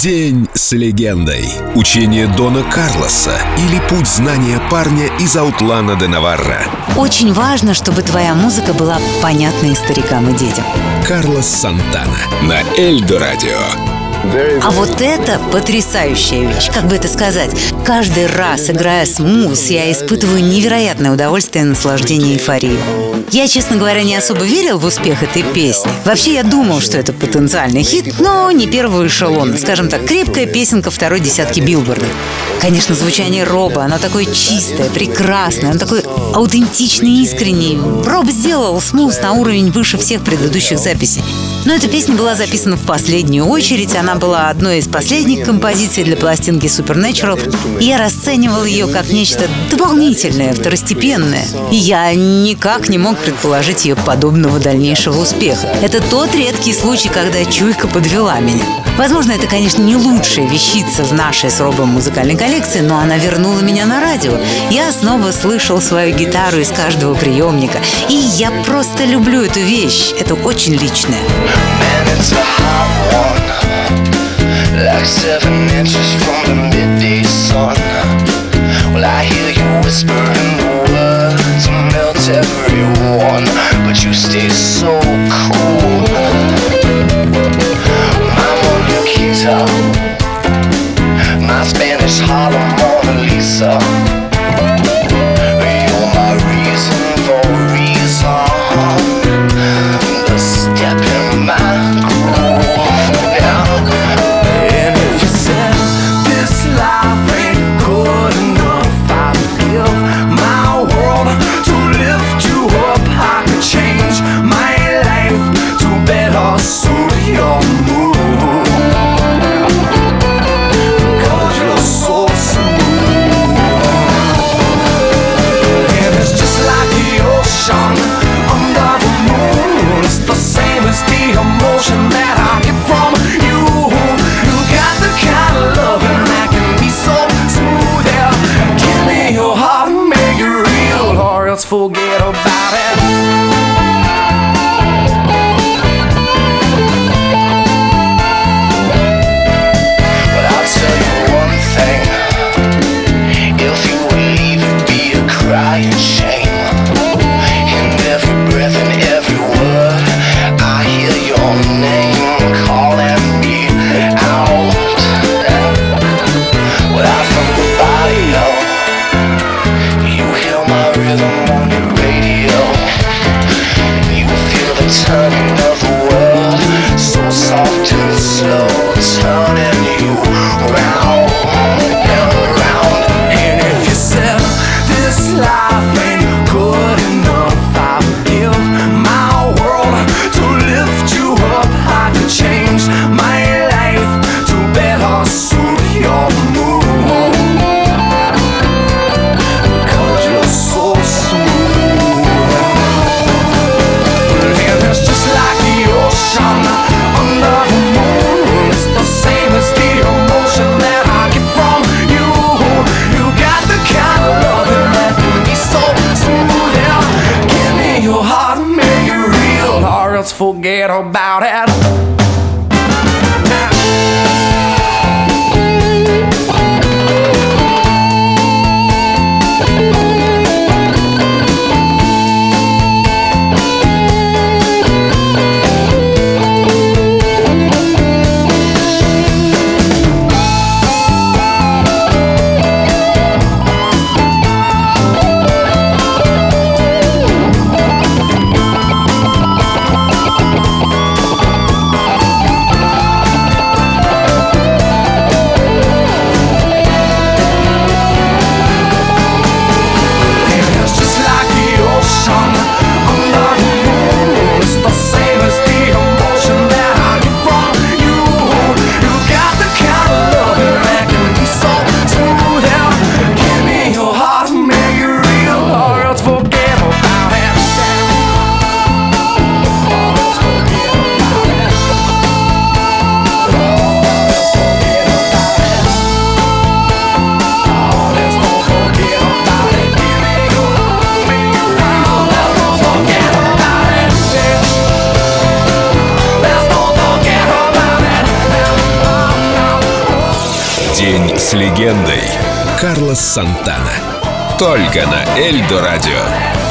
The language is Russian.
День с легендой. Учение Дона Карлоса или путь знания парня из Аутлана де Наварра. Очень важно, чтобы твоя музыка была понятна и старикам, и детям. Карлос Сантана на Эльдо Радио. А вот это потрясающая вещь, как бы это сказать. Каждый раз, играя смус, я испытываю невероятное удовольствие и наслаждение эйфории. Я, честно говоря, не особо верил в успех этой песни. Вообще, я думал, что это потенциальный хит, но не первого эшелона. Скажем так, крепкая песенка второй десятки билборда. Конечно, звучание Роба, оно такое чистое, прекрасное, оно такой аутентичный, искренний. Роб сделал смус на уровень выше всех предыдущих записей. Но эта песня была записана в последнюю очередь, она была одной из последних композиций для пластинки Supernatural, и я расценивал ее как нечто дополнительное, второстепенное. И я никак не мог предположить ее подобного дальнейшего успеха. Это тот редкий случай, когда чуйка подвела меня. Возможно, это, конечно, не лучшая вещица в нашей с Робом музыкальной коллекции, но она вернула меня на радио. Я снова слышал свою гитару из каждого приемника. И я просто люблю эту вещь. Это очень личное. Like seven inches from the midday sun. Well, I hear you whispering the words Melt everyone But you stay turning of the world. So soft and slow, turning you round and round. And if you this life ain't good forget about it. Легендой. Карлос Сантана. Только на Эльдо Радио.